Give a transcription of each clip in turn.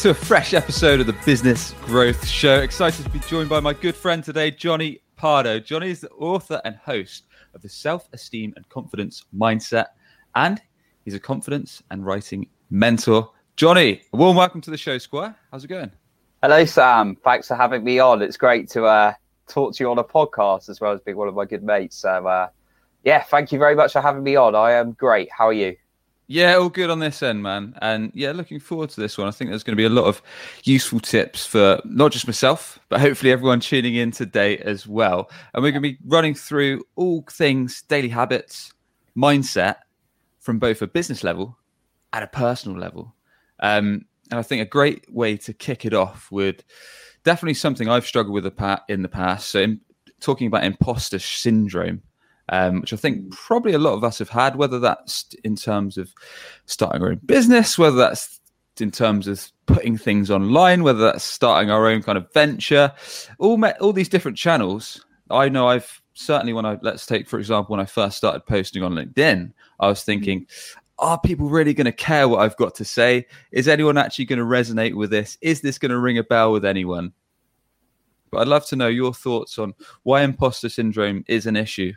to a fresh episode of the Business Growth Show. Excited to be joined by my good friend today, Johnny Pardo. Johnny is the author and host of the Self Esteem and Confidence Mindset, and he's a confidence and writing mentor. Johnny, a warm welcome to the show, Squire. How's it going? Hello, Sam. Thanks for having me on. It's great to uh, talk to you on a podcast as well as being one of my good mates. So, uh, yeah, thank you very much for having me on. I am great. How are you? Yeah, all good on this end, man. And yeah, looking forward to this one. I think there's going to be a lot of useful tips for not just myself, but hopefully everyone tuning in today as well. And we're going to be running through all things daily habits, mindset from both a business level and a personal level. Um, and I think a great way to kick it off would definitely something I've struggled with in the past. So, in, talking about imposter syndrome um, which I think probably a lot of us have had, whether that's in terms of starting our own business, whether that's in terms of putting things online, whether that's starting our own kind of venture, all met, all these different channels. I know I've certainly when I let's take for example when I first started posting on LinkedIn, I was thinking, are people really going to care what I've got to say? Is anyone actually going to resonate with this? Is this going to ring a bell with anyone? But I'd love to know your thoughts on why imposter syndrome is an issue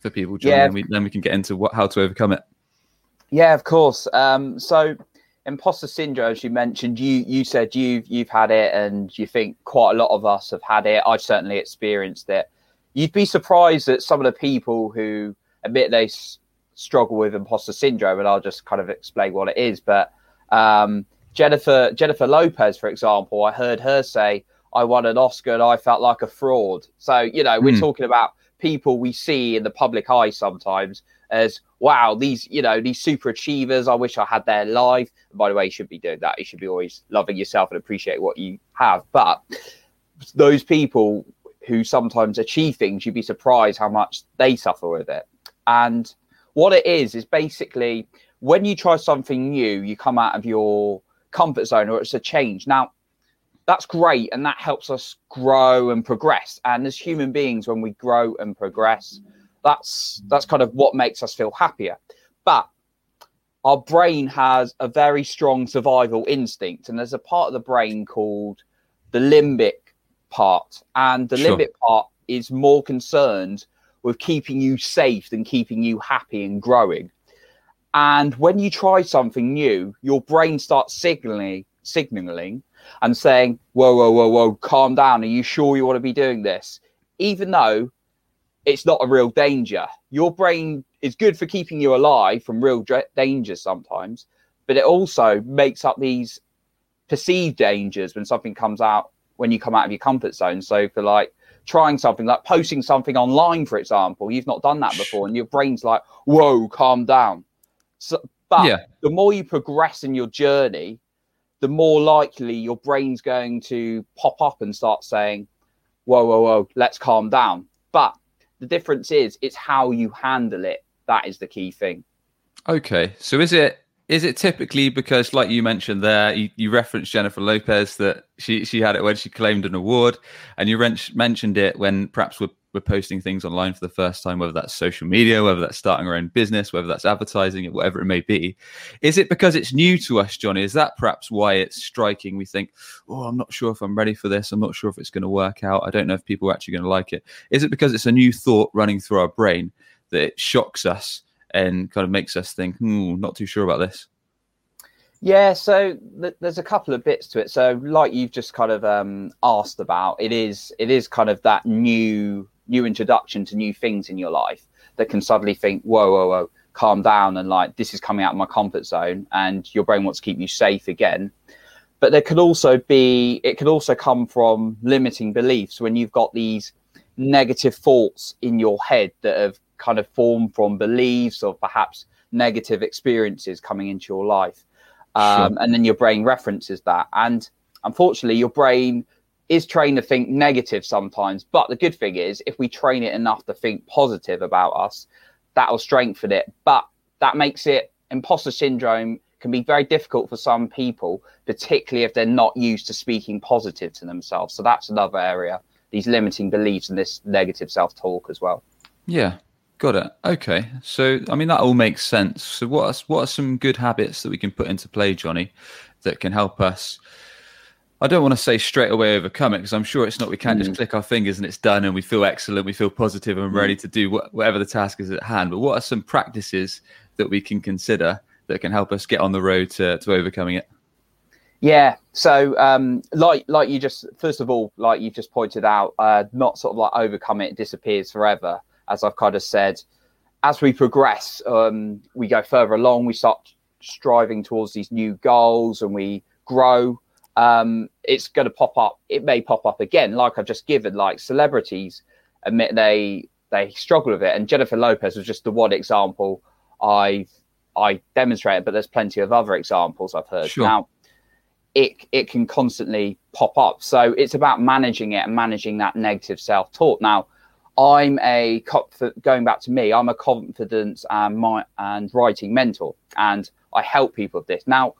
for people, John, yeah. and we, then we can get into what how to overcome it. Yeah, of course. Um, so imposter syndrome, as you mentioned, you you said you've you've had it, and you think quite a lot of us have had it. I've certainly experienced it. You'd be surprised at some of the people who admit they s- struggle with imposter syndrome, and I'll just kind of explain what it is. But um, Jennifer Jennifer Lopez, for example, I heard her say, "I won an Oscar and I felt like a fraud." So you know, we're mm. talking about people we see in the public eye sometimes as wow these you know these super achievers i wish i had their life. And by the way you should be doing that. You should be always loving yourself and appreciate what you have. But those people who sometimes achieve things you'd be surprised how much they suffer with it. And what it is is basically when you try something new you come out of your comfort zone or it's a change. Now that's great and that helps us grow and progress. And as human beings when we grow and progress that's that's kind of what makes us feel happier. But our brain has a very strong survival instinct and there's a part of the brain called the limbic part. And the sure. limbic part is more concerned with keeping you safe than keeping you happy and growing. And when you try something new your brain starts signaling signaling and saying, whoa, whoa, whoa, whoa, calm down. Are you sure you want to be doing this? Even though it's not a real danger. Your brain is good for keeping you alive from real dangers sometimes, but it also makes up these perceived dangers when something comes out when you come out of your comfort zone. So for like trying something like posting something online, for example, you've not done that before, and your brain's like, whoa, calm down. So, but yeah. the more you progress in your journey, the more likely your brain's going to pop up and start saying, whoa, whoa, whoa, let's calm down. But the difference is it's how you handle it. That is the key thing. Okay. So is it is it typically because like you mentioned there, you, you referenced Jennifer Lopez that she she had it when she claimed an award and you mentioned it when perhaps we're we're posting things online for the first time, whether that's social media, whether that's starting our own business, whether that's advertising, whatever it may be. Is it because it's new to us, Johnny? Is that perhaps why it's striking? We think, oh, I'm not sure if I'm ready for this. I'm not sure if it's going to work out. I don't know if people are actually going to like it. Is it because it's a new thought running through our brain that it shocks us and kind of makes us think, hmm, not too sure about this? Yeah, so th- there's a couple of bits to it. So, like you've just kind of um, asked about, it is it is kind of that new new introduction to new things in your life that can suddenly think, whoa, whoa, whoa, calm down, and like this is coming out of my comfort zone, and your brain wants to keep you safe again. But there could also be, it could also come from limiting beliefs when you've got these negative thoughts in your head that have kind of formed from beliefs or perhaps negative experiences coming into your life. Um, sure. And then your brain references that. And unfortunately, your brain is trained to think negative sometimes. But the good thing is, if we train it enough to think positive about us, that'll strengthen it. But that makes it imposter syndrome can be very difficult for some people, particularly if they're not used to speaking positive to themselves. So that's another area, these limiting beliefs and this negative self talk as well. Yeah, got it. Okay. So, I mean, that all makes sense. So, what are, what are some good habits that we can put into play, Johnny, that can help us? I don't want to say straight away overcome it because I'm sure it's not. We can't mm. just click our fingers and it's done and we feel excellent, we feel positive and mm. ready to do whatever the task is at hand. But what are some practices that we can consider that can help us get on the road to, to overcoming it? Yeah. So, um, like like you just first of all, like you've just pointed out, uh, not sort of like overcome it, disappears forever. As I've kind of said, as we progress, um, we go further along. We start striving towards these new goals, and we grow. Um, it's going to pop up. It may pop up again, like I've just given. Like celebrities admit they they struggle with it, and Jennifer Lopez was just the one example I've I demonstrated, but there's plenty of other examples I've heard. Sure. Now, it it can constantly pop up, so it's about managing it and managing that negative self talk. Now, I'm a cop. going back to me. I'm a confidence and my and writing mentor, and I help people with this. Now,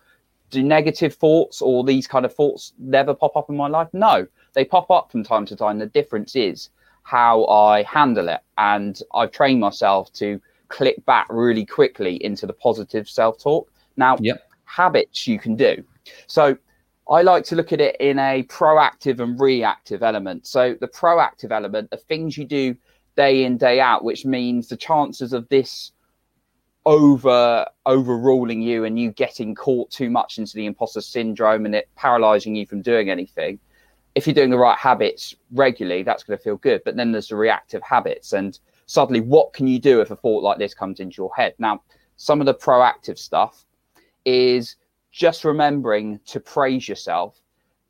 do negative thoughts or these kind of thoughts never pop up in my life? No, they pop up from time to time. The difference is how I handle it, and I've trained myself to click back really quickly into the positive self talk. Now, yep. habits you can do. So, I like to look at it in a proactive and reactive element. So, the proactive element are things you do day in, day out, which means the chances of this over overruling you and you getting caught too much into the imposter syndrome and it paralyzing you from doing anything if you're doing the right habits regularly that's going to feel good. But then there's the reactive habits and suddenly what can you do if a thought like this comes into your head? Now some of the proactive stuff is just remembering to praise yourself.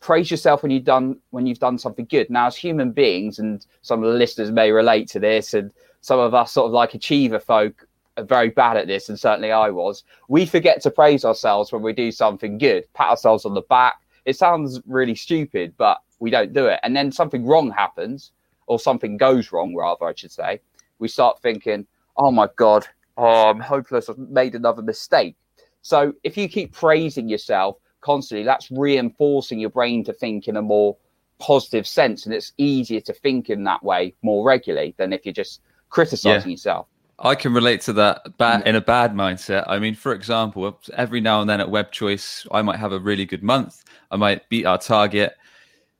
Praise yourself when you've done when you've done something good. Now as human beings and some of the listeners may relate to this and some of us sort of like achiever folk are very bad at this and certainly i was we forget to praise ourselves when we do something good pat ourselves on the back it sounds really stupid but we don't do it and then something wrong happens or something goes wrong rather i should say we start thinking, oh my God, oh, I'm hopeless. I've made another mistake. So if you keep praising yourself constantly, that's reinforcing your brain to think in a more positive sense. And it's easier to think in that way more regularly than if you're just criticizing yeah. yourself. I can relate to that bad, in a bad mindset. I mean, for example, every now and then at Web Choice, I might have a really good month. I might beat our target,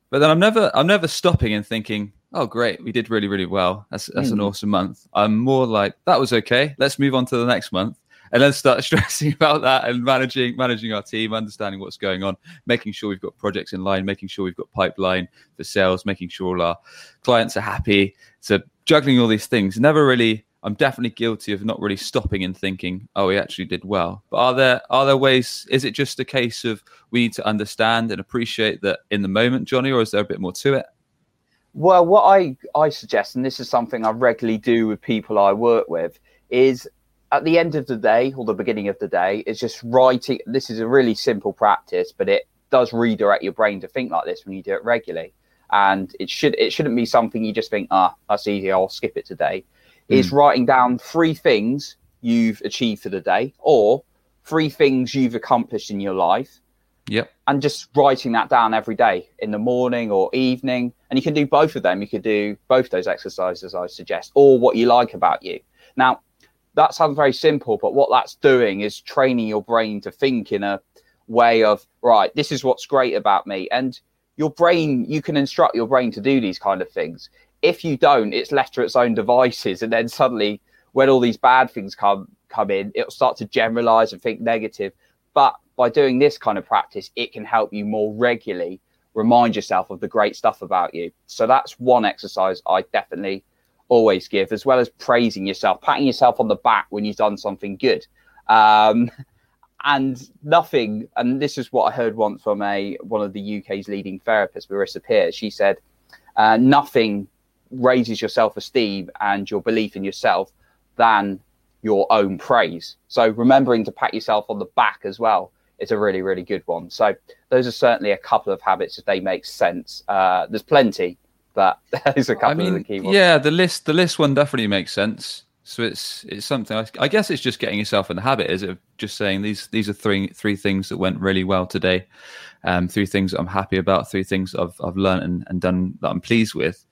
but then I'm never, I'm never stopping and thinking, oh great we did really really well that's that's mm. an hmm. awesome month i'm more like that was okay let's move on to the next month and then start stressing about that and managing managing our team understanding what's going on making sure we've got projects in line making sure we've got pipeline for sales making sure all our clients are happy so juggling all these things never really i'm definitely guilty of not really stopping and thinking oh we actually did well but are there are there ways is it just a case of we need to understand and appreciate that in the moment johnny or is there a bit more to it well, what I, I suggest, and this is something I regularly do with people I work with, is at the end of the day or the beginning of the day, is just writing. This is a really simple practice, but it does redirect your brain to think like this when you do it regularly. And it should it shouldn't be something you just think, ah, that's easy, I'll skip it today. Mm. Is writing down three things you've achieved for the day or three things you've accomplished in your life Yep. And just writing that down every day in the morning or evening. And you can do both of them. You could do both those exercises I suggest, or what you like about you. Now, that sounds very simple, but what that's doing is training your brain to think in a way of, right, this is what's great about me. And your brain, you can instruct your brain to do these kind of things. If you don't, it's left to its own devices. And then suddenly, when all these bad things come come in, it'll start to generalize and think negative. But by doing this kind of practice, it can help you more regularly remind yourself of the great stuff about you. So that's one exercise I definitely always give, as well as praising yourself, patting yourself on the back when you've done something good. Um, and nothing, and this is what I heard once from a one of the UK's leading therapists, Marissa Peer. She said, uh, "Nothing raises your self-esteem and your belief in yourself than your own praise. So remembering to pat yourself on the back as well is a really, really good one. So those are certainly a couple of habits if they make sense. Uh, there's plenty, but there's a couple I mean, of the key ones. Yeah, the list, the list one definitely makes sense. So it's it's something. I, I guess it's just getting yourself in the habit, is it? Just saying these these are three three things that went really well today, um, three things that I'm happy about, three things I've I've learned and, and done that I'm pleased with,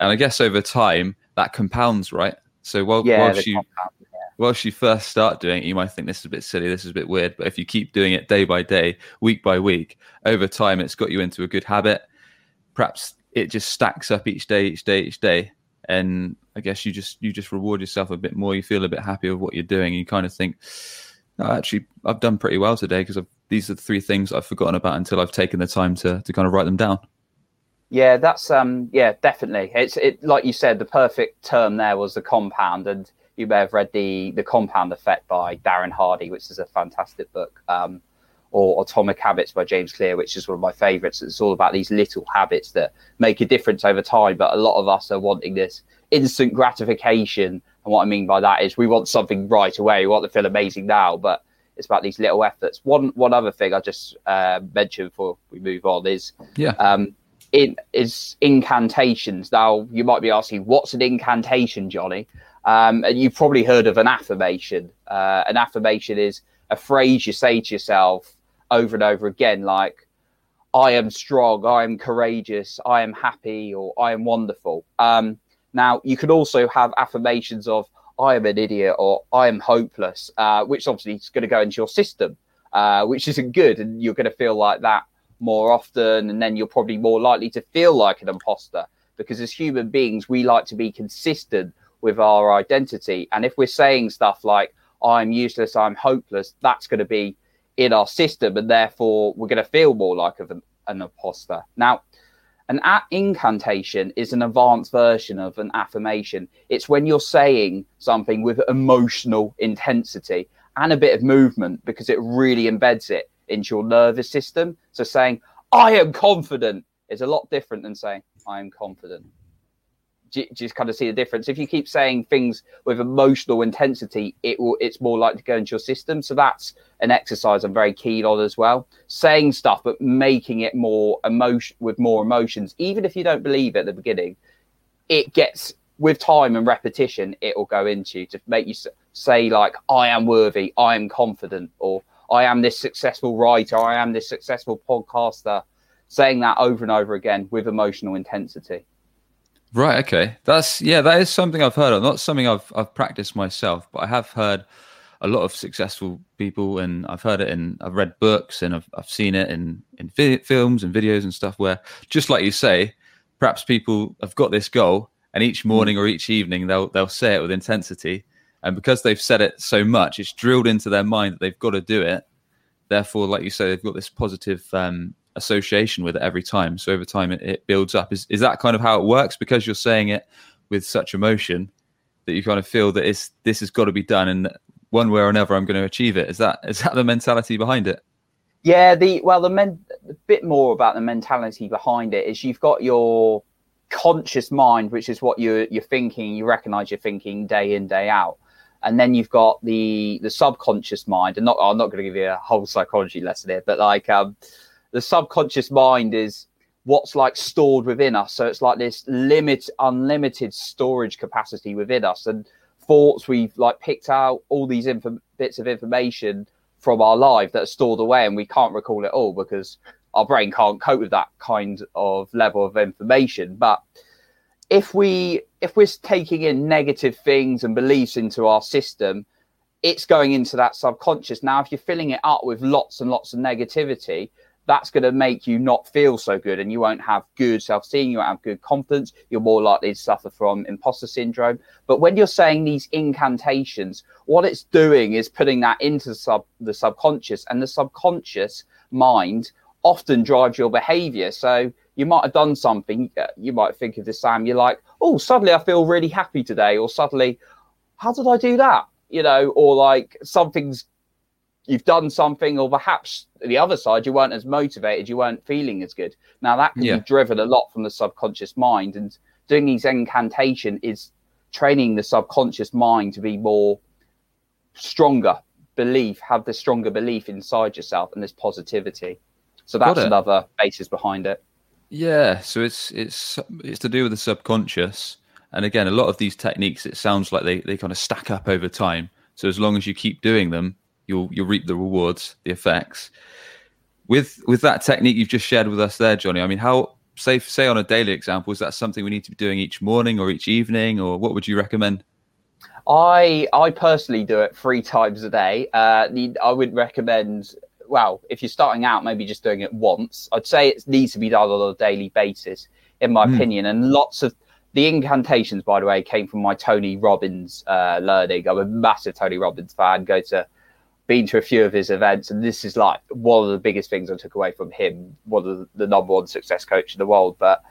and I guess over time that compounds, right? So while yeah, whilst you compound, yeah. whilst you first start doing it, you might think this is a bit silly, this is a bit weird, but if you keep doing it day by day, week by week, over time, it's got you into a good habit. Perhaps it just stacks up each day, each day, each day, and I guess you just you just reward yourself a bit more. You feel a bit happy with what you're doing. You kind of think, actually, I've done pretty well today because these are the three things I've forgotten about until I've taken the time to to kind of write them down. Yeah, that's um, yeah, definitely. It's it like you said, the perfect term there was the compound, and you may have read the the Compound Effect by Darren Hardy, which is a fantastic book. Um, or Atomic Habits by James Clear, which is one of my favorites. It's all about these little habits that make a difference over time. But a lot of us are wanting this instant gratification. And what I mean by that is we want something right away. We want to feel amazing now, but it's about these little efforts. One one other thing I just uh, mentioned before we move on is yeah. Um, in is incantations. Now you might be asking, what's an incantation, Johnny? Um, and you've probably heard of an affirmation. Uh, an affirmation is a phrase you say to yourself over and over again, like, I am strong, I am courageous, I am happy, or I am wonderful. Um, now, you can also have affirmations of, I am an idiot, or I am hopeless, uh, which obviously is going to go into your system, uh, which isn't good. And you're going to feel like that more often. And then you're probably more likely to feel like an imposter because as human beings, we like to be consistent with our identity. And if we're saying stuff like, I'm useless, I'm hopeless, that's going to be in our system, and therefore we're going to feel more like an, an imposter. Now, an incantation is an advanced version of an affirmation. It's when you're saying something with emotional intensity and a bit of movement because it really embeds it into your nervous system. So saying, I am confident is a lot different than saying, I am confident just kind of see the difference. If you keep saying things with emotional intensity, it will it's more likely to go into your system. So that's an exercise I'm very keen on as well. Saying stuff but making it more emotion with more emotions, even if you don't believe it at the beginning, it gets with time and repetition, it will go into to make you say like, "I am worthy," "I am confident," or "I am this successful writer," "I am this successful podcaster." Saying that over and over again with emotional intensity. Right. Okay. That's yeah. That is something I've heard of. Not something I've I've practiced myself, but I have heard a lot of successful people, and I've heard it in. I've read books, and I've I've seen it in in vi- films and videos and stuff. Where just like you say, perhaps people have got this goal, and each hmm. morning or each evening they'll they'll say it with intensity, and because they've said it so much, it's drilled into their mind that they've got to do it. Therefore, like you say, they've got this positive um, association with it every time. So over time, it, it builds up. Is is that kind of how it works? Because you're saying it with such emotion that you kind of feel that it's this has got to be done, and one way or another, I'm going to achieve it. Is that is that the mentality behind it? Yeah, the well, the men a bit more about the mentality behind it is you've got your conscious mind, which is what you're you're thinking. You recognize you're thinking day in day out, and then you've got the the subconscious mind. And not I'm not going to give you a whole psychology lesson here, but like um, the subconscious mind is what's like stored within us. So it's like this limit, unlimited storage capacity within us, and thoughts we've like picked out all these inf- bits of information from our life that are stored away, and we can't recall it all because our brain can't cope with that kind of level of information. But if we if we're taking in negative things and beliefs into our system, it's going into that subconscious. Now, if you're filling it up with lots and lots of negativity, that's going to make you not feel so good and you won't have good self-esteem you won't have good confidence you're more likely to suffer from imposter syndrome but when you're saying these incantations what it's doing is putting that into the, sub, the subconscious and the subconscious mind often drives your behavior so you might have done something uh, you might think of this sam you're like oh suddenly i feel really happy today or suddenly how did i do that you know or like something's you've done something, or perhaps the other side, you weren't as motivated, you weren't feeling as good. Now that can yeah. be driven a lot from the subconscious mind, and doing these incantation is training the subconscious mind to be more stronger, belief, have the stronger belief inside yourself and this positivity. So that's another basis behind it. Yeah, so it's it's it's to do with the subconscious, and again, a lot of these techniques, it sounds like they, they kind of stack up over time. So as long as you keep doing them, you'll you'll reap the rewards, the effects. With with that technique you've just shared with us there, Johnny. I mean, how say say on a daily example, is that something we need to be doing each morning or each evening, or what would you recommend? I I personally do it three times a day. Uh, I would recommend. Well, if you're starting out, maybe just doing it once. I'd say it needs to be done on a daily basis, in my mm. opinion. And lots of the incantations, by the way, came from my Tony Robbins uh, learning. I'm a massive Tony Robbins fan. Go to been to a few of his events, and this is like one of the biggest things I took away from him. One of the, number one success coach in the world, but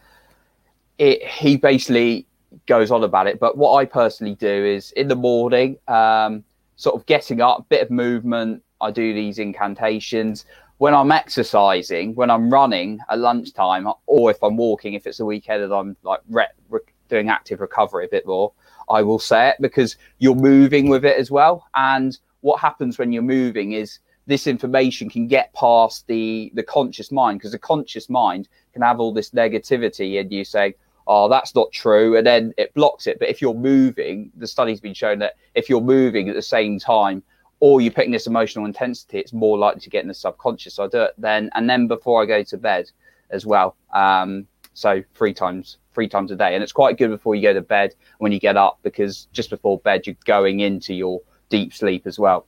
it he basically goes on about it. But what I personally do is in the morning, um, sort of getting up, bit of movement. I do these incantations when I'm exercising, when I'm running at lunchtime, or if I'm walking, if it's a weekend and I'm like re- re- doing active recovery a bit more, I will say it because you're moving with it as well. And what happens when you're moving is this information can get past the the conscious mind because the conscious mind can have all this negativity and you say oh that's not true and then it blocks it but if you're moving the study's been shown that if you're moving at the same time or you're putting this emotional intensity it's more likely to get in the subconscious so i do it then and then before i go to bed as well um, so three times three times a day and it's quite good before you go to bed when you get up because just before bed you're going into your deep sleep as well.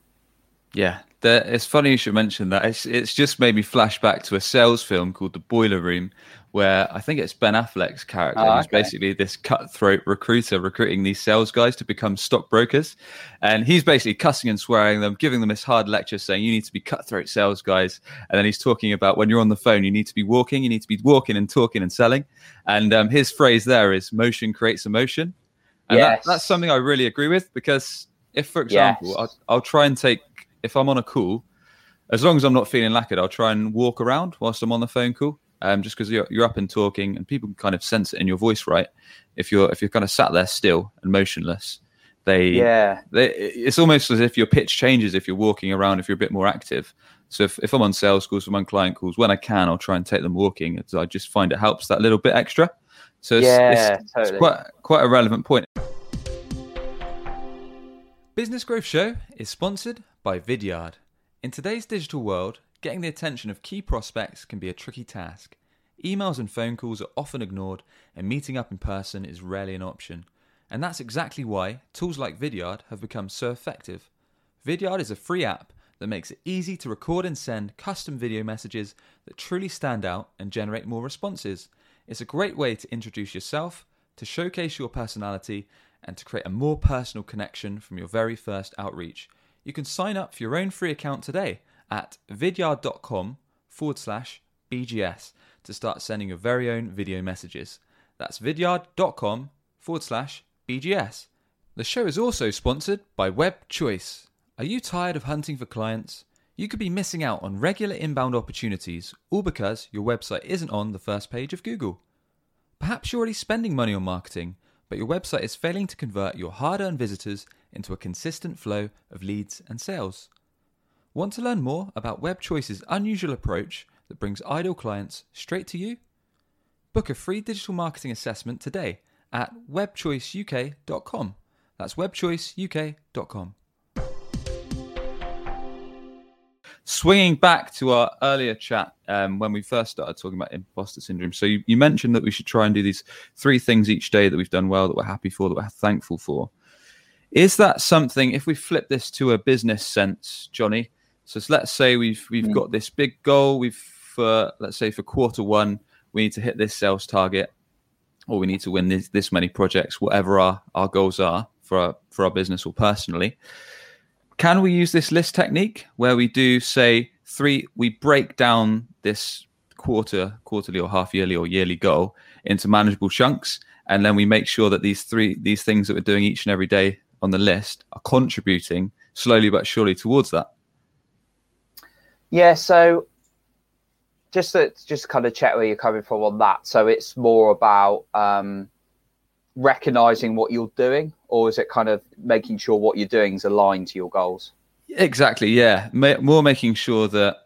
Yeah, it's funny you should mention that. It's, it's just made me flash back to a sales film called The Boiler Room, where I think it's Ben Affleck's character. Oh, okay. He's basically this cutthroat recruiter recruiting these sales guys to become stockbrokers. And he's basically cussing and swearing them, giving them this hard lecture saying, you need to be cutthroat sales guys. And then he's talking about when you're on the phone, you need to be walking, you need to be walking and talking and selling. And um, his phrase there is motion creates emotion. And yes. that, that's something I really agree with because if, for example, yes. I'll, I'll, try and take if I'm on a call, as long as I'm not feeling lacquered, I'll try and walk around whilst I'm on the phone call. Um, just because you're, you're up and talking, and people can kind of sense it in your voice, right? If you're if you're kind of sat there still and motionless, they yeah, they, it's almost as if your pitch changes if you're walking around. If you're a bit more active, so if, if I'm on sales calls, I'm on client calls, when I can, I'll try and take them walking. I just find it helps that little bit extra. So it's, yeah, it's, totally. it's quite quite a relevant point. Business Growth Show is sponsored by Vidyard. In today's digital world, getting the attention of key prospects can be a tricky task. Emails and phone calls are often ignored, and meeting up in person is rarely an option. And that's exactly why tools like Vidyard have become so effective. Vidyard is a free app that makes it easy to record and send custom video messages that truly stand out and generate more responses. It's a great way to introduce yourself, to showcase your personality, and to create a more personal connection from your very first outreach. You can sign up for your own free account today at vidyard.com forward slash BGS to start sending your very own video messages. That's vidyard.com forward slash BGS. The show is also sponsored by Web Choice. Are you tired of hunting for clients? You could be missing out on regular inbound opportunities, all because your website isn't on the first page of Google. Perhaps you're already spending money on marketing but your website is failing to convert your hard earned visitors into a consistent flow of leads and sales. Want to learn more about WebChoice's unusual approach that brings idle clients straight to you? Book a free digital marketing assessment today at webchoiceuk.com. That's webchoiceuk.com. swinging back to our earlier chat um, when we first started talking about imposter syndrome. So you, you, mentioned that we should try and do these three things each day that we've done well, that we're happy for, that we're thankful for. Is that something? If we flip this to a business sense, Johnny. So let's say we've we've mm. got this big goal. We've for let's say for quarter one, we need to hit this sales target, or we need to win this, this many projects, whatever our, our goals are for our, for our business or personally can we use this list technique where we do say three, we break down this quarter, quarterly or half yearly or yearly goal into manageable chunks, and then we make sure that these three, these things that we're doing each and every day on the list are contributing slowly but surely towards that. Yeah. So just to just kind of check where you're coming from on that. So it's more about um, recognizing what you're doing, or is it kind of making sure what you're doing is aligned to your goals? Exactly. Yeah. More making sure that,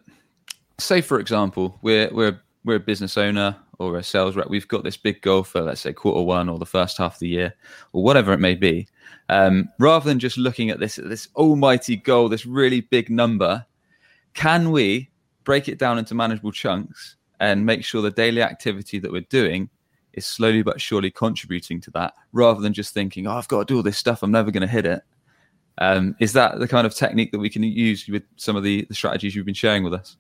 say, for example, we're we're we're a business owner or a sales rep. We've got this big goal for, let's say, quarter one or the first half of the year, or whatever it may be. Um, rather than just looking at this this almighty goal, this really big number, can we break it down into manageable chunks and make sure the daily activity that we're doing is slowly but surely contributing to that, rather than just thinking, "Oh, I've got to do all this stuff. I'm never going to hit it." Um, is that the kind of technique that we can use with some of the, the strategies you've been sharing with us?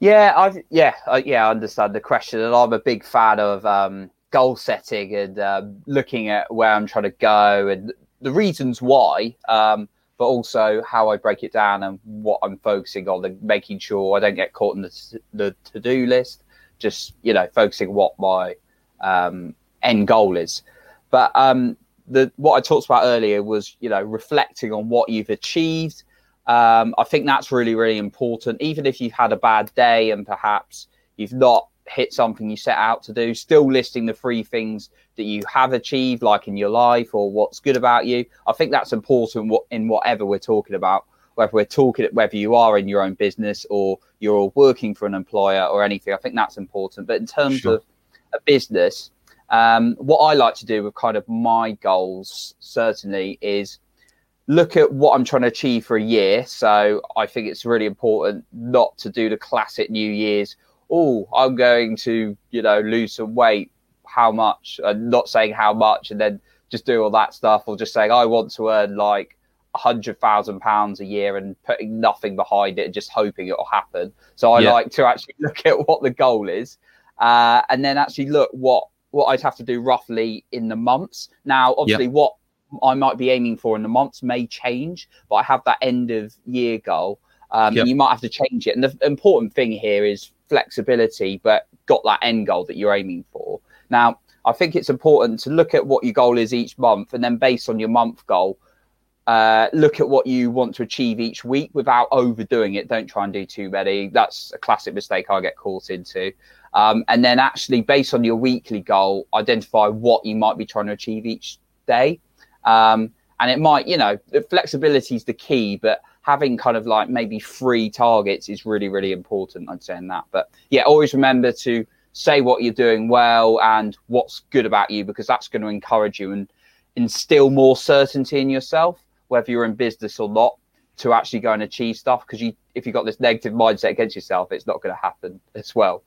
Yeah, I yeah uh, yeah I understand the question, and I'm a big fan of um, goal setting and uh, looking at where I'm trying to go and the reasons why, um, but also how I break it down and what I'm focusing on and making sure I don't get caught in the, the to do list. Just you know, focusing what my um, end goal is. But um, the what I talked about earlier was you know reflecting on what you've achieved. Um, I think that's really really important. Even if you've had a bad day and perhaps you've not hit something you set out to do, still listing the three things that you have achieved, like in your life or what's good about you. I think that's important in whatever we're talking about, whether we're talking whether you are in your own business or you're working for an employer or anything. I think that's important. But in terms sure. of a business, um, what I like to do with kind of my goals certainly is look at what I'm trying to achieve for a year. So I think it's really important not to do the classic New Year's. Oh, I'm going to you know lose some weight. How much? And not saying how much, and then just do all that stuff, or just saying I want to earn like a hundred thousand pounds a year and putting nothing behind it and just hoping it will happen. So I yeah. like to actually look at what the goal is, uh, and then actually look what what I'd have to do roughly in the months. Now, obviously, yep. what I might be aiming for in the months may change, but I have that end of year goal. Um, yep. and you might have to change it. And the important thing here is flexibility, but got that end goal that you're aiming for. Now, I think it's important to look at what your goal is each month, and then based on your month goal, uh, look at what you want to achieve each week without overdoing it. Don't try and do too many. That's a classic mistake I get caught into. Um, and then actually, based on your weekly goal, identify what you might be trying to achieve each day. Um, and it might, you know, flexibility is the key, but having kind of like maybe three targets is really, really important. I'd say in that. But yeah, always remember to say what you're doing well and what's good about you, because that's going to encourage you and instill more certainty in yourself whether you're in business or not, to actually go and achieve stuff. Because you, if you've got this negative mindset against yourself, it's not going to happen as well.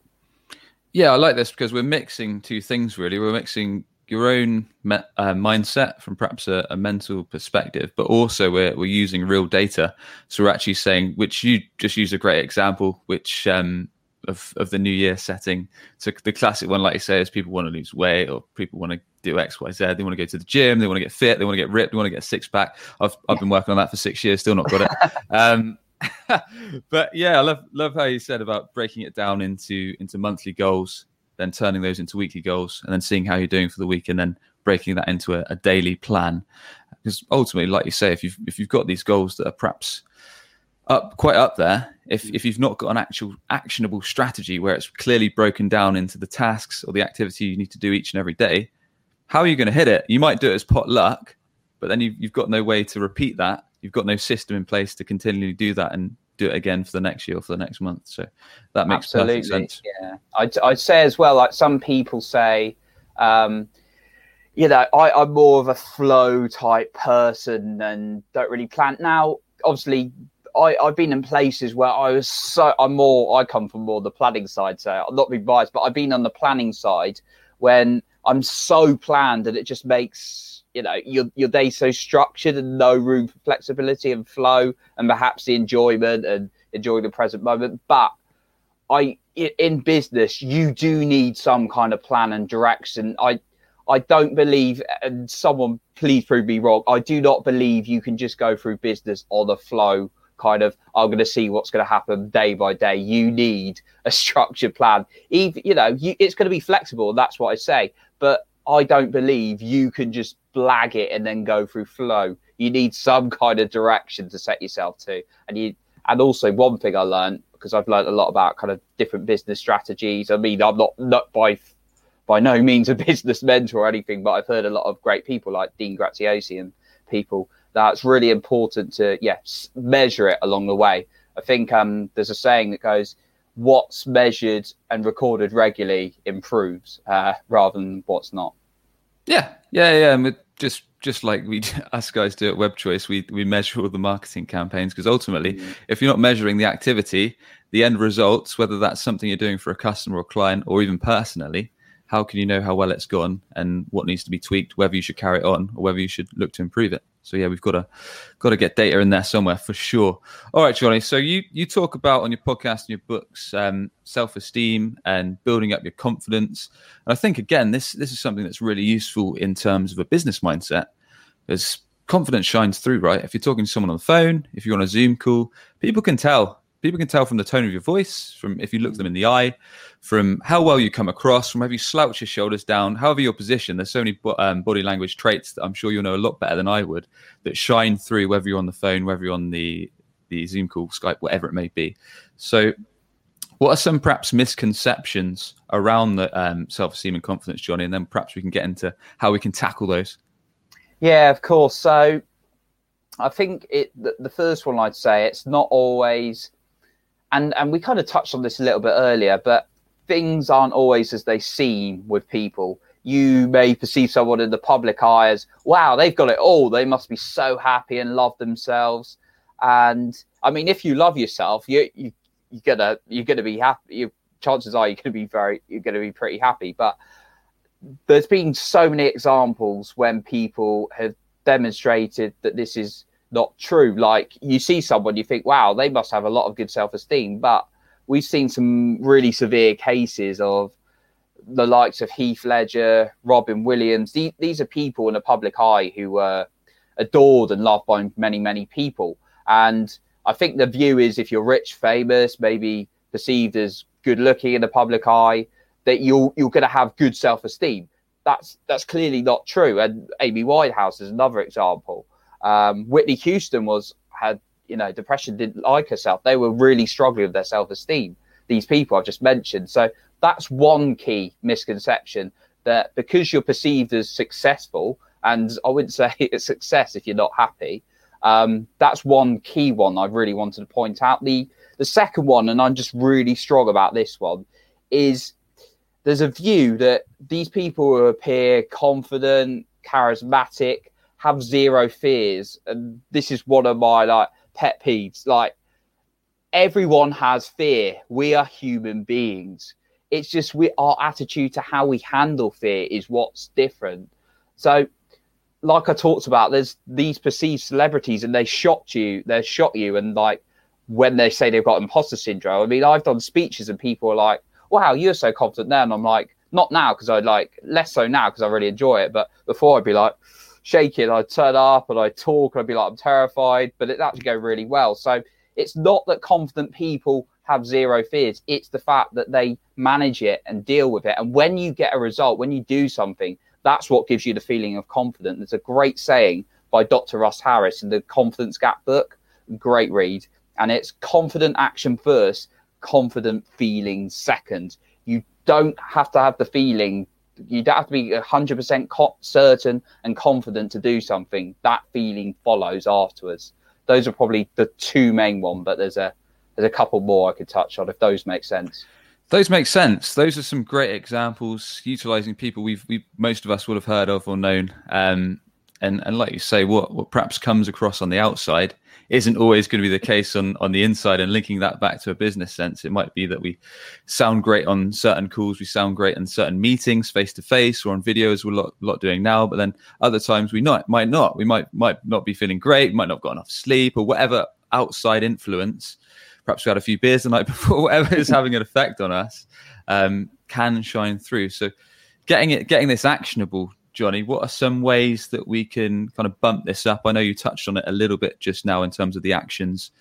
Yeah, I like this because we're mixing two things really. We're mixing your own me- uh, mindset from perhaps a, a, mental perspective, but also we're, we're using real data. So we're actually saying, which you just use a great example, which um, of, of the new year setting. So the classic one, like you say, is people want to lose weight or people want to do X, Y, Z. They want to go to the gym. They want to get fit. They want to get ripped. They want to get a six pack. I've I've been working on that for six years, still not got it. um, but yeah, I love love how you said about breaking it down into into monthly goals, then turning those into weekly goals, and then seeing how you're doing for the week, and then breaking that into a, a daily plan. Because ultimately, like you say, if you've if you've got these goals that are perhaps up quite up there, if if you've not got an actual actionable strategy where it's clearly broken down into the tasks or the activity you need to do each and every day, how are you going to hit it? You might do it as pot luck, but then you've, you've got no way to repeat that. You've got no system in place to continually do that and do it again for the next year or for the next month. So that makes Absolutely. perfect sense. Yeah, I'd, I'd say as well. Like some people say, um, you know, I, I'm more of a flow type person and don't really plan. Now, obviously, I, I've been in places where I was so I'm more I come from more the planning side, so I'm not being biased, but I've been on the planning side when I'm so planned that it just makes you know your your day so structured and no room for flexibility and flow and perhaps the enjoyment and enjoying the present moment. But I in business you do need some kind of plan and direction. I I don't believe, and someone please prove me wrong. I do not believe you can just go through business on a flow kind of I'm going to see what's going to happen day by day. You need a structured plan. Even you know, you, it's going to be flexible. That's what I say. But I don't believe you can just blag it and then go through flow. You need some kind of direction to set yourself to. And you and also one thing I learned because I've learned a lot about kind of different business strategies. I mean, I'm not not by by no means a business mentor or anything, but I've heard a lot of great people like Dean Graziosi and people That's really important to yes measure it along the way. I think um, there's a saying that goes, "What's measured and recorded regularly improves, uh, rather than what's not." Yeah, yeah, yeah. And just just like we us guys do at Web Choice, we we measure all the marketing campaigns because ultimately, mm. if you're not measuring the activity, the end results, whether that's something you're doing for a customer or client or even personally, how can you know how well it's gone and what needs to be tweaked, whether you should carry it on or whether you should look to improve it? So yeah, we've got to got to get data in there somewhere for sure. All right, Johnny. So you you talk about on your podcast and your books um, self esteem and building up your confidence. And I think again, this this is something that's really useful in terms of a business mindset, because confidence shines through, right? If you're talking to someone on the phone, if you're on a Zoom call, people can tell people can tell from the tone of your voice, from if you look them in the eye, from how well you come across, from whether you slouch your shoulders down, however your position. There's so many um, body language traits that I'm sure you'll know a lot better than I would that shine through whether you're on the phone, whether you're on the the Zoom call, Skype, whatever it may be. So, what are some perhaps misconceptions around the um, self-esteem and confidence, Johnny? And then perhaps we can get into how we can tackle those. Yeah, of course. So, I think it the first one I'd say it's not always and and we kind of touched on this a little bit earlier, but things aren't always as they seem with people. You may perceive someone in the public eye as, wow, they've got it all. They must be so happy and love themselves. And I mean, if you love yourself, you you you're gonna you're gonna be happy. You, chances are you're gonna be very you're gonna be pretty happy. But there's been so many examples when people have demonstrated that this is not true. Like you see someone, you think, wow, they must have a lot of good self esteem. But we've seen some really severe cases of the likes of Heath Ledger, Robin Williams. These, these are people in the public eye who were adored and loved by many, many people. And I think the view is if you're rich, famous, maybe perceived as good looking in the public eye, that you're you're going to have good self esteem. That's that's clearly not true. And Amy Winehouse is another example. Um, Whitney Houston was had you know depression, didn't like herself. They were really struggling with their self esteem. These people I've just mentioned. So that's one key misconception that because you're perceived as successful, and I wouldn't say it's success if you're not happy. Um, that's one key one I really wanted to point out. The the second one, and I'm just really strong about this one, is there's a view that these people who appear confident, charismatic, have zero fears. And this is one of my like pet peeves. Like everyone has fear. We are human beings. It's just we our attitude to how we handle fear is what's different. So like I talked about, there's these perceived celebrities and they shot you, they shot you and like when they say they've got imposter syndrome. I mean, I've done speeches and people are like, Wow, you're so confident now. And I'm like, not now because I like less so now because I really enjoy it. But before I'd be like, shaking. I'd turn up and I'd talk and I'd be like, I'm terrified, but it actually go really well. So it's not that confident people have zero fears. It's the fact that they manage it and deal with it. And when you get a result, when you do something, that's what gives you the feeling of confidence. There's a great saying by Dr. Russ Harris in the Confidence Gap book. Great read. And it's confident action first, confident feeling second. You don't have to have the feeling you don't have to be 100% co- certain and confident to do something. That feeling follows afterwards. Those are probably the two main one but there's a there's a couple more i could touch on if those make sense. Those make sense. Those are some great examples utilizing people we've we most of us will have heard of or known. Um, and and like you say what what perhaps comes across on the outside isn't always going to be the case on on the inside and linking that back to a business sense it might be that we sound great on certain calls we sound great in certain meetings face to face or on videos we're a lot, lot doing now but then other times we not might not. We might might not be feeling great might not got enough sleep or whatever outside influence perhaps we had a few beers the night before whatever is having an effect on us um, can shine through. So getting it getting this actionable Johnny, what are some ways that we can kind of bump this up? I know you touched on it a little bit just now in terms of the actions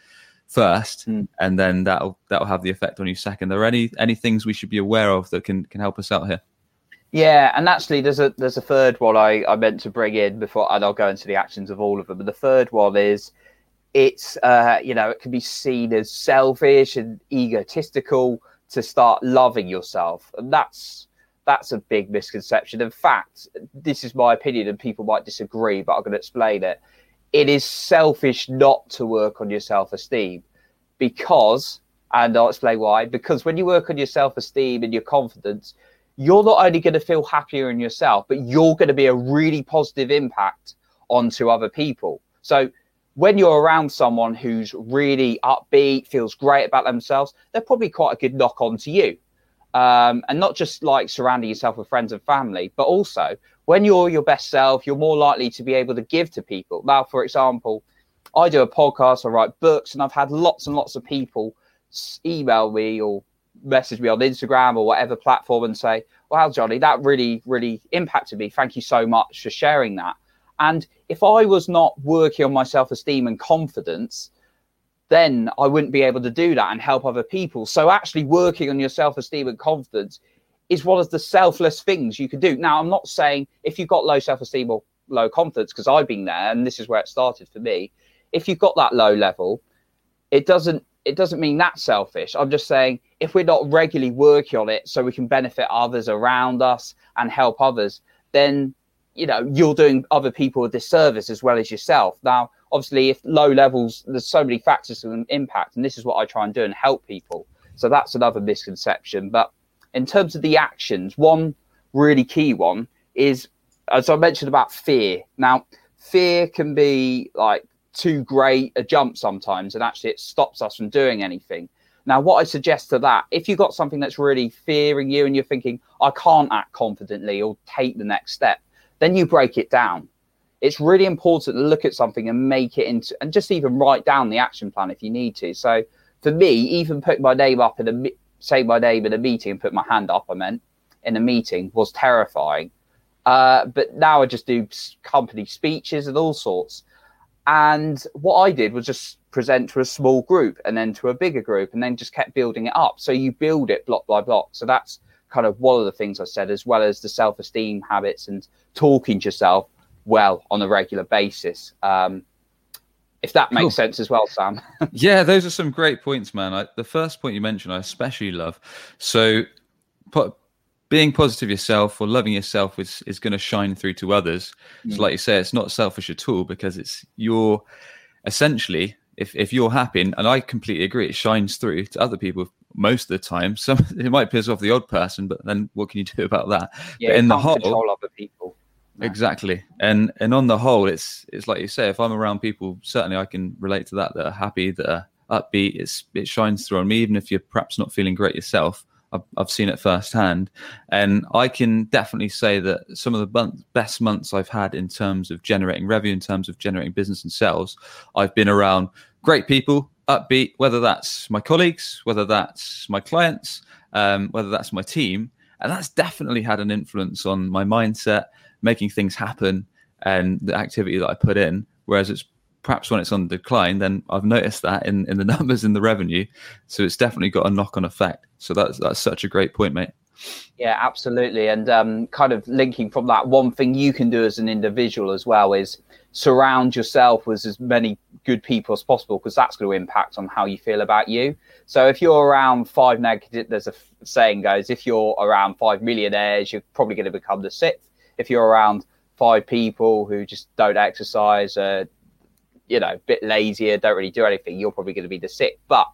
first, mm. and then that'll that'll have the effect on you second. Are there any any things we should be aware of that can can help us out here? Yeah, and actually, there's a there's a third one I, I meant to bring in before, and I'll go into the actions of all of them. But the third one is it's uh, you know it can be seen as selfish and egotistical to start loving yourself, and that's that's a big misconception. In fact, this is my opinion, and people might disagree, but I'm going to explain it. it is selfish not to work on your self esteem because, and I'll explain why, because when you work on your self esteem and your confidence, you're not only going to feel happier in yourself, but you're going to be a really positive impact onto other people. So when you're around someone who's really upbeat, feels great about themselves, they're probably quite a good knock on to you. Um, and not just like surrounding yourself with friends and family, but also when you're your best self, you're more likely to be able to give to people. Now, for example, I do a podcast, I write books, and I've had lots and lots of people email me or message me on Instagram or whatever platform and say, Wow, Johnny, that really, really impacted me. Thank you so much for sharing that. And if I was not working on my self esteem and confidence, then I wouldn't be able to do that and help other people. So, actually, working on your self esteem and confidence is one of the selfless things you can do. Now, I'm not saying if you've got low self esteem or low confidence, because I've been there and this is where it started for me. If you've got that low level, it doesn't it doesn't mean that's selfish. I'm just saying if we're not regularly working on it so we can benefit others around us and help others, then you know you're doing other people a disservice as well as yourself. Now, obviously, if low levels, there's so many factors to impact, and this is what I try and do and help people. So that's another misconception. But in terms of the actions, one really key one is, as I mentioned about fear. Now, fear can be like too great a jump sometimes, and actually it stops us from doing anything. Now, what I suggest to that, if you've got something that's really fearing you and you're thinking, I can't act confidently or take the next step, then you break it down. It's really important to look at something and make it into, and just even write down the action plan if you need to. So for me, even putting my name up in a say my name in a meeting and put my hand up, I meant in a meeting was terrifying. Uh, but now I just do company speeches and all sorts. And what I did was just present to a small group and then to a bigger group and then just kept building it up. So you build it block by block. So that's kind of one of the things I said, as well as the self esteem habits and talking to yourself well on a regular basis. Um, if that makes cool. sense as well, Sam. yeah, those are some great points, man. I, the first point you mentioned, I especially love. So, put, being positive yourself or loving yourself is, is going to shine through to others. Mm. So, like you say, it's not selfish at all because it's you're essentially, if, if you're happy, and I completely agree, it shines through to other people most of the time. Some it might piss off the odd person, but then what can you do about that? Yeah, but in the whole, control other people. Exactly. And and on the whole, it's it's like you say, if I'm around people, certainly I can relate to that, that are happy, that are upbeat. It's it shines through on me, even if you're perhaps not feeling great yourself. I've, I've seen it firsthand, and I can definitely say that some of the best months I've had in terms of generating revenue, in terms of generating business and sales, I've been around great people, upbeat. Whether that's my colleagues, whether that's my clients, um, whether that's my team, and that's definitely had an influence on my mindset making things happen and the activity that I put in. Whereas it's perhaps when it's on decline, then I've noticed that in, in the numbers in the revenue. So it's definitely got a knock on effect. So that's that's such a great point, mate. Yeah, absolutely. And um, kind of linking from that, one thing you can do as an individual as well is surround yourself with as many good people as possible because that's going to impact on how you feel about you. So if you're around five negative, there's a saying goes, if you're around five millionaires, you're probably going to become the sixth if you're around five people who just don't exercise, uh, you know, a bit lazier, don't really do anything, you're probably going to be the sick. But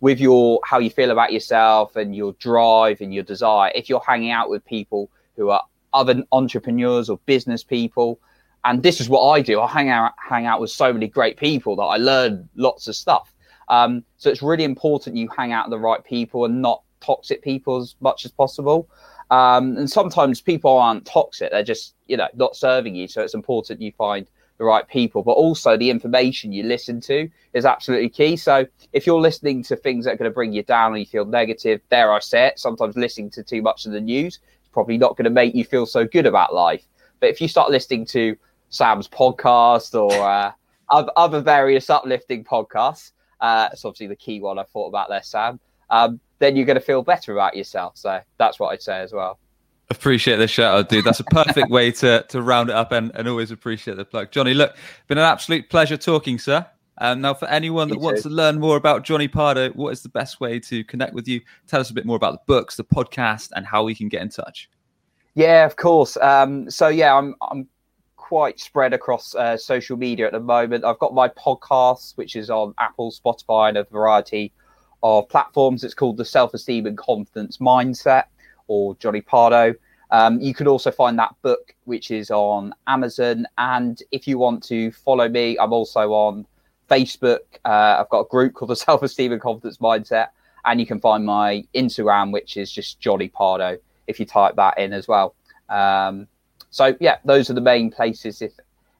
with your how you feel about yourself and your drive and your desire, if you're hanging out with people who are other entrepreneurs or business people, and this is what I do, I hang out hang out with so many great people that I learn lots of stuff. Um, so it's really important you hang out with the right people and not toxic people as much as possible. Um, and sometimes people aren't toxic; they're just you know not serving you. So it's important you find the right people, but also the information you listen to is absolutely key. So if you're listening to things that are going to bring you down and you feel negative, there I say it. Sometimes listening to too much of the news is probably not going to make you feel so good about life. But if you start listening to Sam's podcast or uh, other various uplifting podcasts, uh, it's obviously the key one I thought about there, Sam. Um, then you're going to feel better about yourself. So that's what I'd say as well. Appreciate the shout out, dude. That's a perfect way to to round it up and, and always appreciate the plug. Johnny, look, been an absolute pleasure talking, sir. Um, now, for anyone that wants to learn more about Johnny Pardo, what is the best way to connect with you? Tell us a bit more about the books, the podcast, and how we can get in touch. Yeah, of course. Um, so yeah, I'm I'm quite spread across uh, social media at the moment. I've got my podcast, which is on Apple, Spotify, and a variety of platforms. It's called the Self Esteem and Confidence Mindset, or Johnny Pardo. Um, you can also find that book, which is on Amazon. And if you want to follow me, I'm also on Facebook. Uh, I've got a group called the Self Esteem and Confidence Mindset. And you can find my Instagram, which is just Johnny Pardo, if you type that in as well. Um, so, yeah, those are the main places if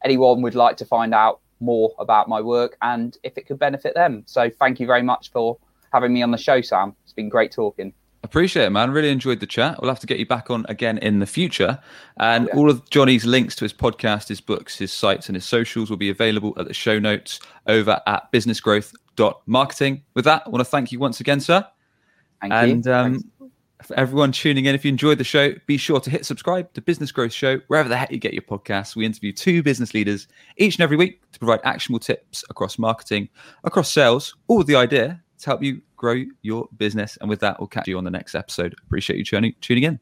anyone would like to find out more about my work and if it could benefit them. So, thank you very much for having me on the show, Sam. It's been great talking. Appreciate it, man. Really enjoyed the chat. We'll have to get you back on again in the future. And yeah. all of Johnny's links to his podcast, his books, his sites, and his socials will be available at the show notes over at businessgrowth.marketing. With that, I want to thank you once again, sir. Thank you. and um, for everyone tuning in, if you enjoyed the show, be sure to hit subscribe to Business Growth Show, wherever the heck you get your podcasts. We interview two business leaders each and every week to provide actionable tips across marketing, across sales, all with the idea to help you grow your business. And with that, we'll catch you on the next episode. Appreciate you tuning, tuning in.